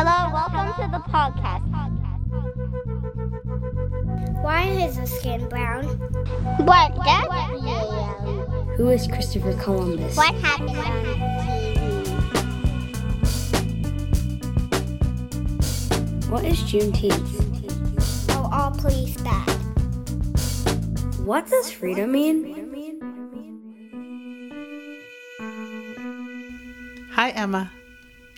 Hello, welcome to the podcast. Why is the skin brown? What does yellow? Who is Christopher Columbus? What happened on TV? What is Juneteenth? Oh, all police bad. What does freedom mean? Hi, Emma.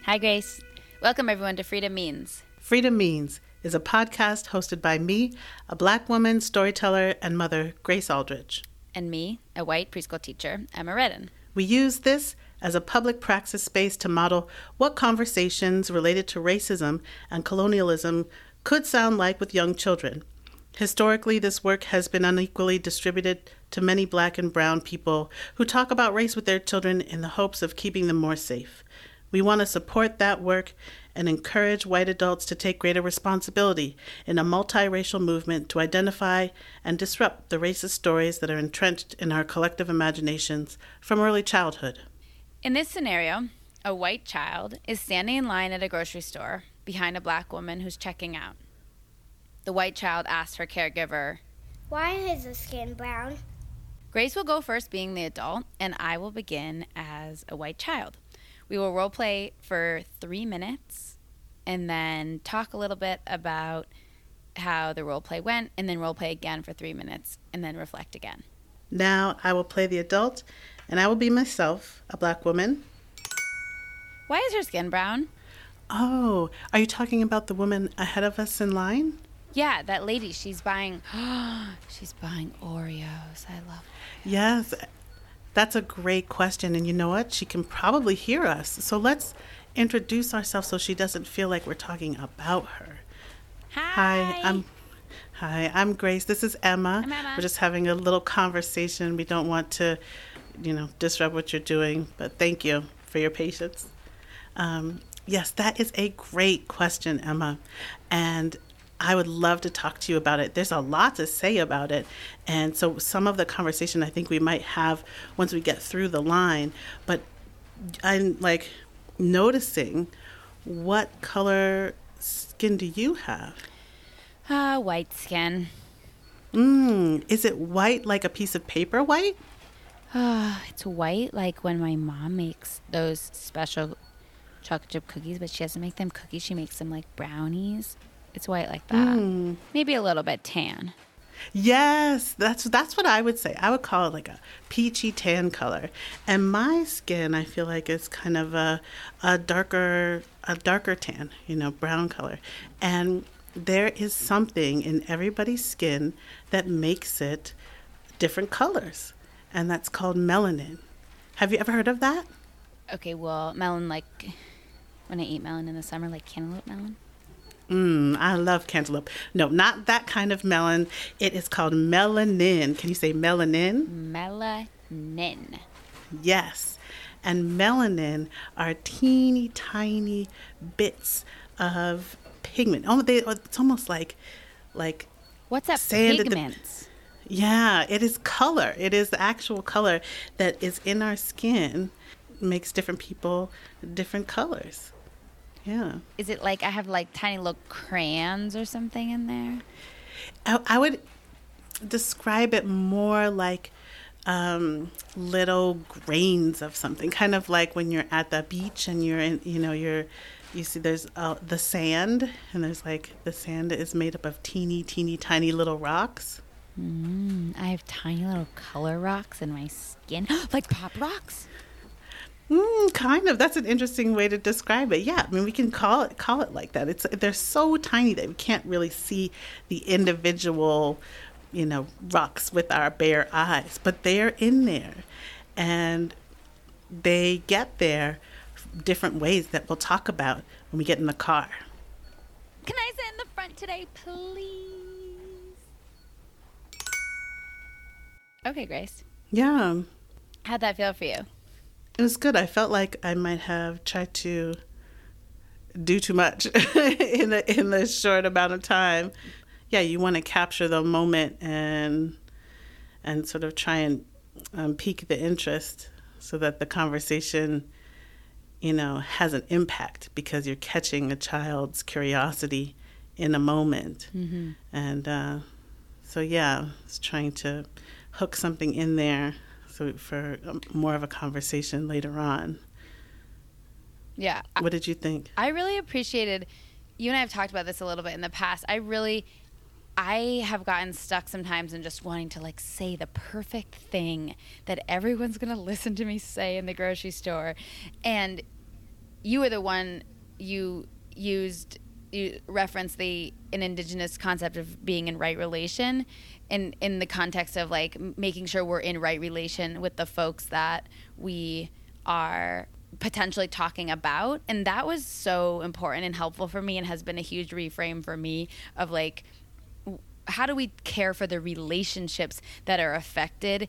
Hi, Grace. Welcome, everyone, to Freedom Means. Freedom Means is a podcast hosted by me, a black woman, storyteller, and mother, Grace Aldridge. And me, a white preschool teacher, Emma Redden. We use this as a public praxis space to model what conversations related to racism and colonialism could sound like with young children. Historically, this work has been unequally distributed to many black and brown people who talk about race with their children in the hopes of keeping them more safe. We want to support that work and encourage white adults to take greater responsibility in a multiracial movement to identify and disrupt the racist stories that are entrenched in our collective imaginations from early childhood. In this scenario, a white child is standing in line at a grocery store behind a black woman who's checking out. The white child asks her caregiver, Why is the skin brown? Grace will go first, being the adult, and I will begin as a white child. We will role play for three minutes and then talk a little bit about how the role play went, and then role play again for three minutes and then reflect again. Now I will play the adult, and I will be myself, a black woman. Why is her skin brown? Oh, are you talking about the woman ahead of us in line? Yeah, that lady. She's buying. she's buying Oreos. I love. Oreos. Yes, that's a great question. And you know what? She can probably hear us. So let's introduce ourselves so she doesn't feel like we're talking about her. Hi. Hi, I'm Hi, I'm Grace. This is Emma. Emma. We're just having a little conversation. We don't want to, you know, disrupt what you're doing, but thank you for your patience. Um, yes, that is a great question, Emma. And I would love to talk to you about it. There's a lot to say about it. And so some of the conversation I think we might have once we get through the line, but I'm like noticing what color skin do you have? Ah, white skin. Mm, is it white like a piece of paper white? Ah, it's white like when my mom makes those special chocolate chip cookies, but she doesn't make them cookies. She makes them like brownies. It's white like that. Mm. Maybe a little bit tan. Yes, that's that's what I would say. I would call it like a peachy tan color. And my skin, I feel like is kind of a a darker a darker tan, you know, brown color. And there is something in everybody's skin that makes it different colors, and that's called melanin. Have you ever heard of that? Okay, well, melon like when I eat melon in the summer, like cantaloupe melon. Mmm, I love cantaloupe. No, not that kind of melon. It is called melanin. Can you say melanin? Melanin. Yes. And melanin are teeny tiny bits of pigment. Oh, they, oh, it's almost like, like What's that Sand at the- yeah, it is color. It is the actual color that is in our skin makes different people different colors. Yeah. Is it like I have like tiny little crayons or something in there? I, I would describe it more like um, little grains of something, kind of like when you're at the beach and you're in, you know, you're, you see there's uh, the sand, and there's like the sand is made up of teeny, teeny, tiny little rocks. Mm, I have tiny little color rocks in my skin, like pop rocks. Mm, kind of. That's an interesting way to describe it. Yeah, I mean, we can call it call it like that. It's they're so tiny that we can't really see the individual, you know, rocks with our bare eyes, but they're in there, and they get there different ways that we'll talk about when we get in the car. Can I sit in the front today, please? Okay, Grace. Yeah, How'd that feel for you? It was good. I felt like I might have tried to do too much in the in the short amount of time. Yeah, you want to capture the moment and and sort of try and um, pique the interest so that the conversation you know, has an impact because you're catching a child's curiosity in a moment. And uh, so, yeah, it's trying to hook something in there so for um, more of a conversation later on. Yeah. What did you think? I really appreciated you and I have talked about this a little bit in the past. I really I have gotten stuck sometimes in just wanting to like say the perfect thing that everyone's going to listen to me say in the grocery store. And you were the one you used you reference the an indigenous concept of being in right relation in in the context of like making sure we're in right relation with the folks that we are potentially talking about. And that was so important and helpful for me and has been a huge reframe for me of like how do we care for the relationships that are affected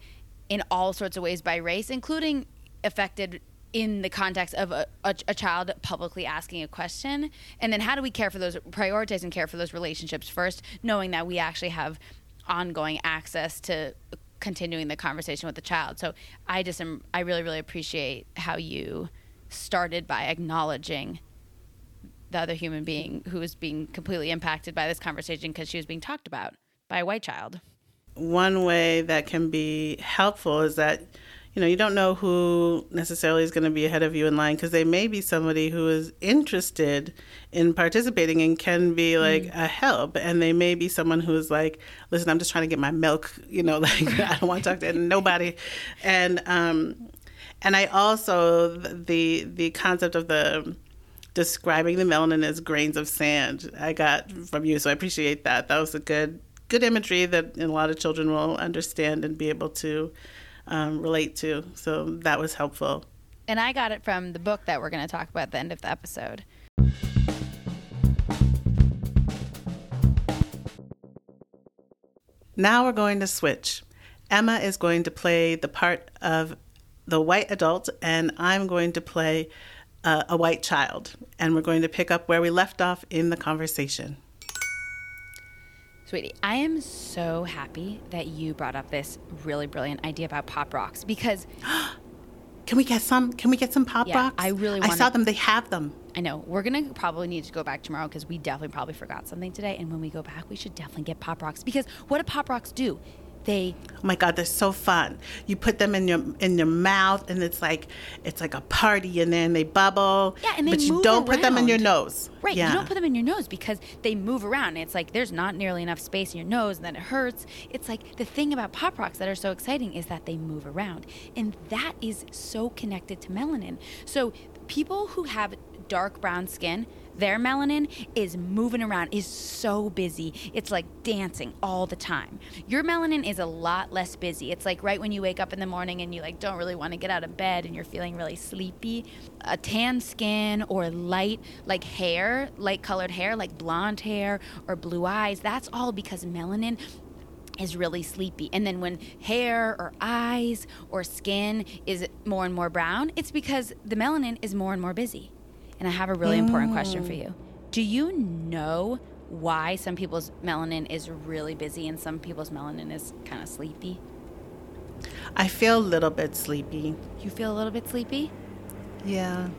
in all sorts of ways by race including affected in the context of a, a, a child publicly asking a question. And then how do we care for those prioritize and care for those relationships first knowing that we actually have ongoing access to continuing the conversation with the child? So i just am i really really appreciate how you started by acknowledging the other human being who was being completely impacted by this conversation because she was being talked about by a white child. One way that can be helpful is that you know you don't know who necessarily is going to be ahead of you in line because they may be somebody who is interested in participating and can be like a help. And they may be someone who's like listen i'm just trying to get my milk you know like i don't want to talk to nobody. And um and i also the the concept of the describing the melanin as grains of sand i got from you so i appreciate that. That was a good good imagery that a lot of children will understand and be able to um, relate to so that was helpful and i got it from the book that we're going to talk about at the end of the episode Now we're going to switch. Emma is going to play the part of the white adult, and I'm going to play uh, a white child. And we're going to pick up where we left off in the conversation. Sweetie, I am so happy that you brought up this really brilliant idea about pop rocks because Can we get some? Can we get some pop Yeah, rocks? I really wanna- I saw them. They have them. I know we're gonna probably need to go back tomorrow because we definitely probably forgot something today. And when we go back, we should definitely get pop rocks because what do pop rocks do? They Oh my god, they're so fun. You put them in your in your mouth, and it's like it's like a party in there, and they bubble. Yeah, and they but you don't put them in your nose. Right. Yeah. You don't put them in your nose because they move around. It's like there's not nearly enough space in your nose and then it hurts. It's like the thing about Pop Rocks that are so exciting is that they move around. And that is so connected to melanin. So people who have dark brown skin, their melanin is moving around, is so busy. It's like dancing all the time. Your melanin is a lot less busy. It's like right when you wake up in the morning and you like don't really want to get out of bed and you're feeling really sleepy. A tan skin or light like hair, light colored hair, like blonde hair or blue eyes, that's all because melanin is really sleepy. And then when hair or eyes or skin is more and more brown, it's because the melanin is more and more busy. And I have a really important question for you. Do you know why some people's melanin is really busy and some people's melanin is kind of sleepy? I feel a little bit sleepy. You feel a little bit sleepy? Yeah.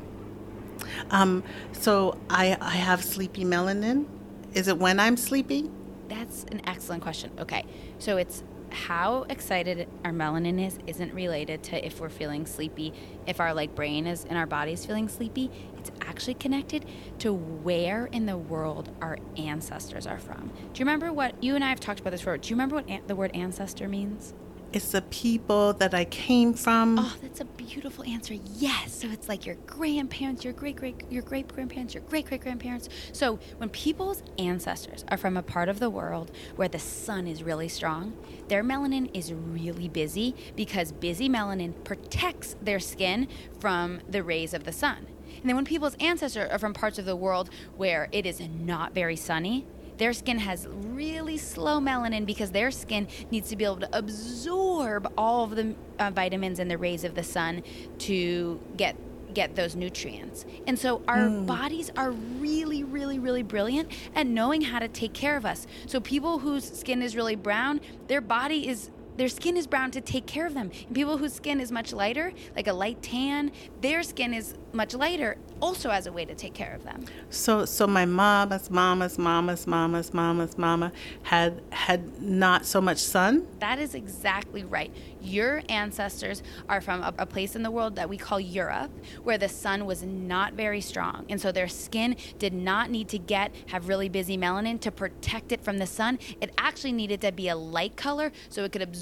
Um. So I I have sleepy melanin. Is it when I'm sleepy? That's an excellent question. Okay. So it's how excited our melanin is isn't related to if we're feeling sleepy, if our like brain is and our body is feeling sleepy. It's actually connected to where in the world our ancestors are from. Do you remember what you and I have talked about this before? Do you remember what an- the word ancestor means? It's the people that I came from. Oh, that's a beautiful answer. Yes. So it's like your grandparents, your great great your great grandparents, your great great grandparents. So when people's ancestors are from a part of the world where the sun is really strong, their melanin is really busy because busy melanin protects their skin from the rays of the sun. And then when people's ancestors are from parts of the world where it is not very sunny, their skin has really slow melanin because their skin needs to be able to absorb all of the uh, vitamins and the rays of the sun to get get those nutrients. And so our bodies are really really really brilliant at knowing how to take care of us. So people whose skin is really brown, their body is their skin is brown to take care of them. And people whose skin is much lighter, like a light tan, their skin is much lighter, also as a way to take care of them. So, so my mama's mama's mama's mama's mama's mama had had not so much sun. That is exactly right. Your ancestors are from a, a place in the world that we call Europe, where the sun was not very strong, and so their skin did not need to get have really busy melanin to protect it from the sun. It actually needed to be a light color so it could absorb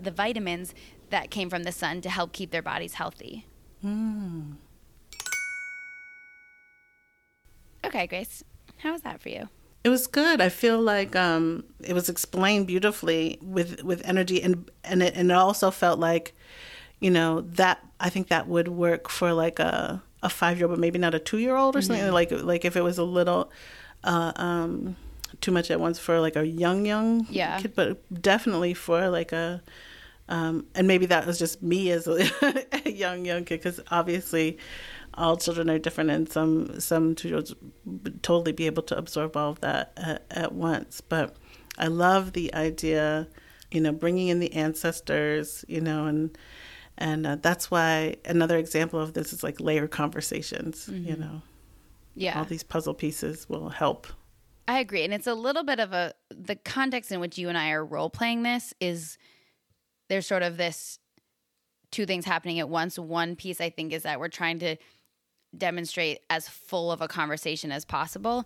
the vitamins that came from the sun to help keep their bodies healthy. Okay, Grace, how was that for you? It was good. I feel like um, it was explained beautifully with with energy, and and it, and it also felt like, you know, that I think that would work for like a a five year old, but maybe not a two year old or something. Like like if it was a little. Uh, um, too much at once for like a young young Yeah. kid, but definitely for like a um, and maybe that was just me as a, a young young kid because obviously all children are different and some some two year olds would totally be able to absorb all of that at, at once but i love the idea you know bringing in the ancestors you know and and uh, that's why another example of this is like layer conversations you know Yeah. all these puzzle pieces will help I agree. And it's a little bit of a the context in which you and I are role playing this is there's sort of this two things happening at once. One piece I think is that we're trying to demonstrate as full of a conversation as possible.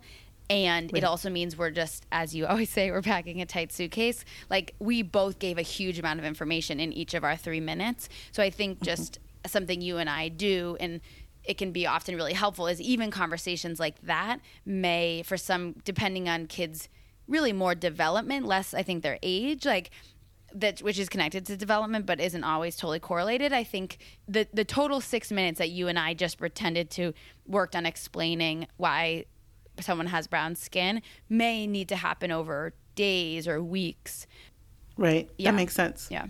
And it also means we're just, as you always say, we're packing a tight suitcase. Like we both gave a huge amount of information in each of our three minutes. So I think mm-hmm. just something you and I do, and it can be often really helpful, is even conversations like that may, for some, depending on kids, really more development, less, I think, their age. Like, that which is connected to development but isn't always totally correlated. I think the the total 6 minutes that you and I just pretended to worked on explaining why someone has brown skin may need to happen over days or weeks. right Yeah. that makes sense Yeah.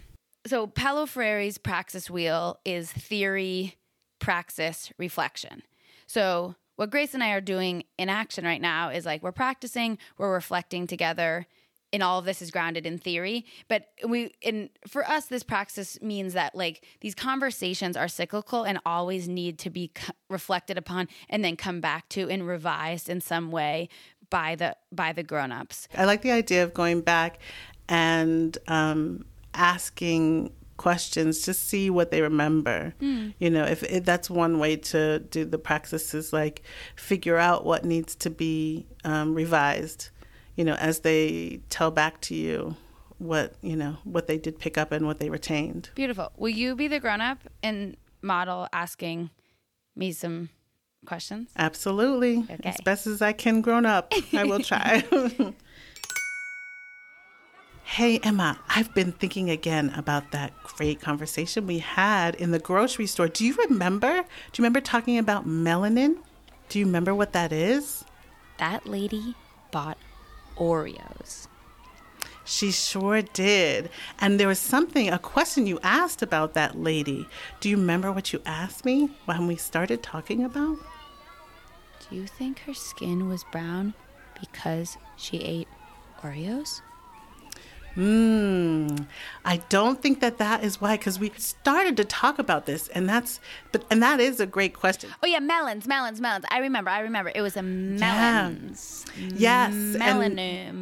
So Paulo Freire's praxis wheel is theory, praxis, reflection. So what Grace and I are doing in action right now is like we're practicing, we're reflecting together. And all of this is grounded in theory, but we and for us this praxis means that like these conversations are cyclical and always need to be reflected upon and then come back to and revised in some way by the by the grown-ups. I like the idea of going back and um, asking questions to see what they remember. You know, if, if that's one way to do the praxis is like figure out what needs to be um, revised. You know, as they tell back to you what you know what they did pick up and what they retained. Beautiful. Will you be the grown up and model asking me some questions? Absolutely, Okay. as best as I can, grown up. I will try. Hey, Emma, I've been thinking again about that great conversation we had in the grocery store. Do you remember? Do you remember talking about melanin? Do you remember what that is? That lady bought Oreos. She sure did. And there was something, a question you asked about that lady. Do you remember what you asked me when we started talking about? Do you think her skin was brown because she ate Oreos? Hmm. I don't think that that is why, because we started to talk about this, and that's, but and that is a great question. Oh yeah, melons, melons, melons. I remember. I remember. It was a melons. Yes, and- Melanin.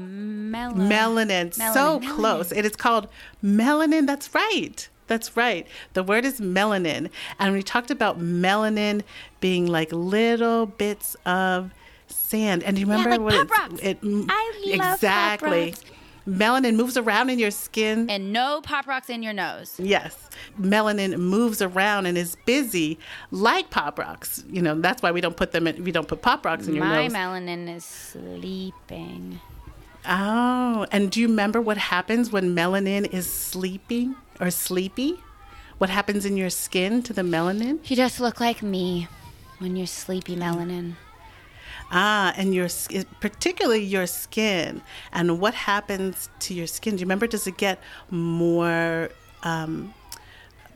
Melon. Melanin, so Melanin, close. It is called melanin. That's right. That's right. The word is melanin, and we talked about melanin being like little bits of sand. And do you remember like what Pop it's- Rocks. It, I love Pop exactly. Rocks. Melanin moves around in your skin. And no pop rocks in your nose. Yes. Melanin moves around and is busy like pop rocks. You know, that's why we don't put them in, we don't put pop rocks in your My nose. My melanin is sleeping. oh, and do you remember what happens when melanin is sleeping or sleepy? What happens in your skin to the melanin? You just look like me when you're sleepy melanin. Ah, and your particularly your skin and what happens to your skin. Do you remember? Does it get more um,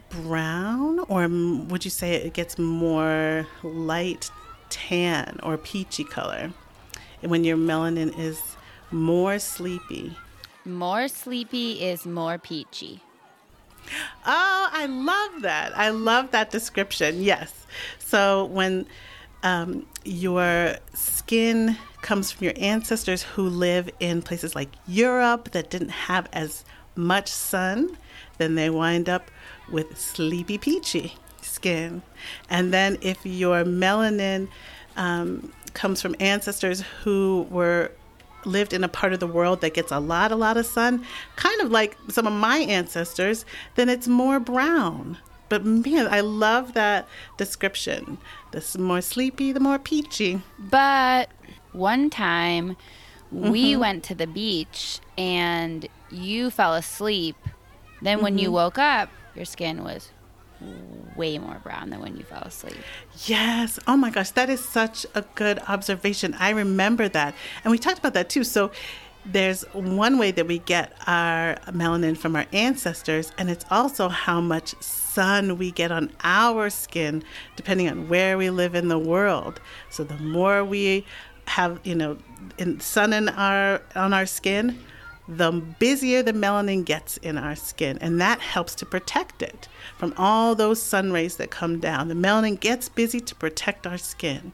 brown, or would you say it gets more light tan or peachy color when your melanin is more sleepy? More sleepy is more peachy. Oh, I love that. I love that description. Yes. So when um, your skin comes from your ancestors who live in places like Europe that didn't have as much sun, then they wind up with sleepy peachy skin. And then if your melanin um, comes from ancestors who were lived in a part of the world that gets a lot, a lot of sun, kind of like some of my ancestors, then it's more brown. But man, I love that description. The more sleepy, the more peachy. But one time we mm-hmm. went to the beach and you fell asleep. Then when you mm-hmm. woke up, your skin was way more brown than when you fell asleep. Yes. Oh my gosh, that is such a good observation. I remember that. And we talked about that too. So there's one way that we get our melanin from our ancestors, and it's also how much sun we get on our skin, depending on where we live in the world. So the more we have, you know, in sun in our on our skin, the busier the melanin gets in our skin, and that helps to protect it from all those sun rays that come down. The melanin gets busy to protect our skin.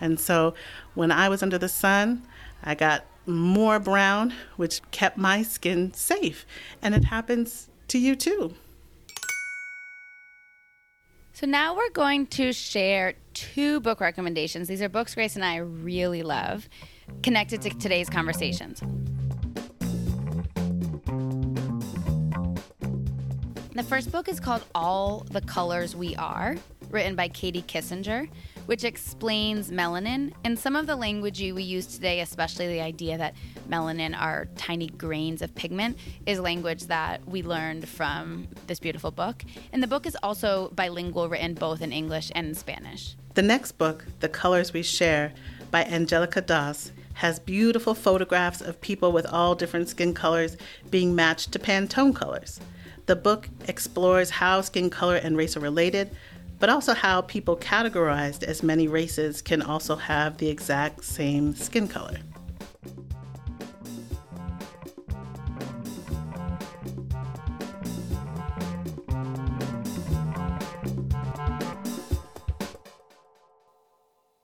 And so when I was under the sun, I got more brown, which kept my skin safe. And it happens to you too. So now we're going to share two book recommendations. These are books Grace and I really love, connected to today's conversations. The first book is called All the Colors We Are, written by Katie Kissinger, which explains melanin and some of the language we use today, especially the idea that melanin are tiny grains of pigment, is language that we learned from this beautiful book. And the book is also bilingual, written both in English and in Spanish. The next book, The Colors We Share, by Angelica Dass, has beautiful photographs of people with all different skin colors being matched to Pantone colors. The book explores how skin color and race are related, but also how people categorized as many races can also have the exact same skin color.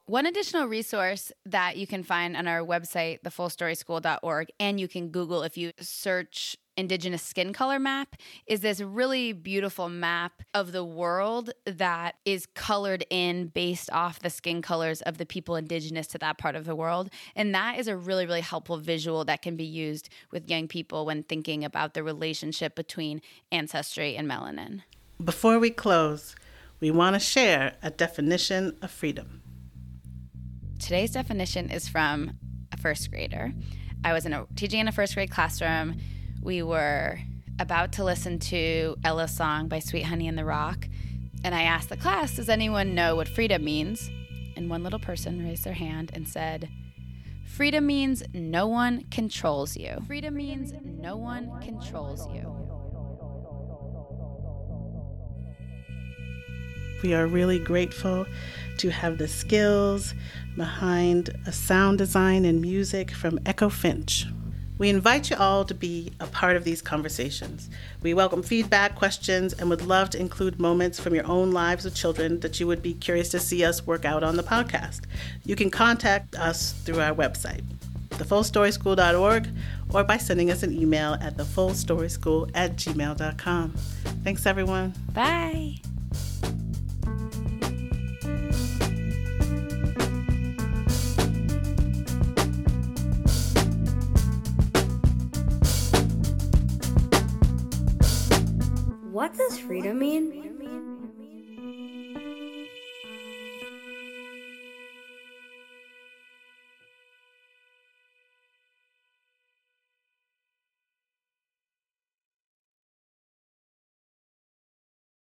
One additional resource that you can find on our website, thefullstoryschool.org, and you can Google if you search Indigenous skin color map, is this really beautiful map of the world that is colored in based off the skin colors of the people indigenous to that part of the world. And that is a really, really helpful visual that can be used with young people when thinking about the relationship between ancestry and melanin. Before we close, we want to share a definition of freedom. Today's definition is from a first grader. I was in a, teaching in a first grade classroom. We were about to listen to Ella's song by Sweet Honey in the Rock, and I asked the class, Does anyone know what freedom means? And one little person raised their hand and said, Freedom means no one controls you. Freedom means no one controls you. We are really grateful to have the skills behind a sound design and music from Echo Finch. We invite you all to be a part of these conversations. We welcome feedback, questions, and would love to include moments from your own lives with children that you would be curious to see us work out on the podcast. You can contact us through our website, thefullstoryschool.org, or by sending us an email at thefullstoryschool at gmail.com. Thanks, everyone. Bye.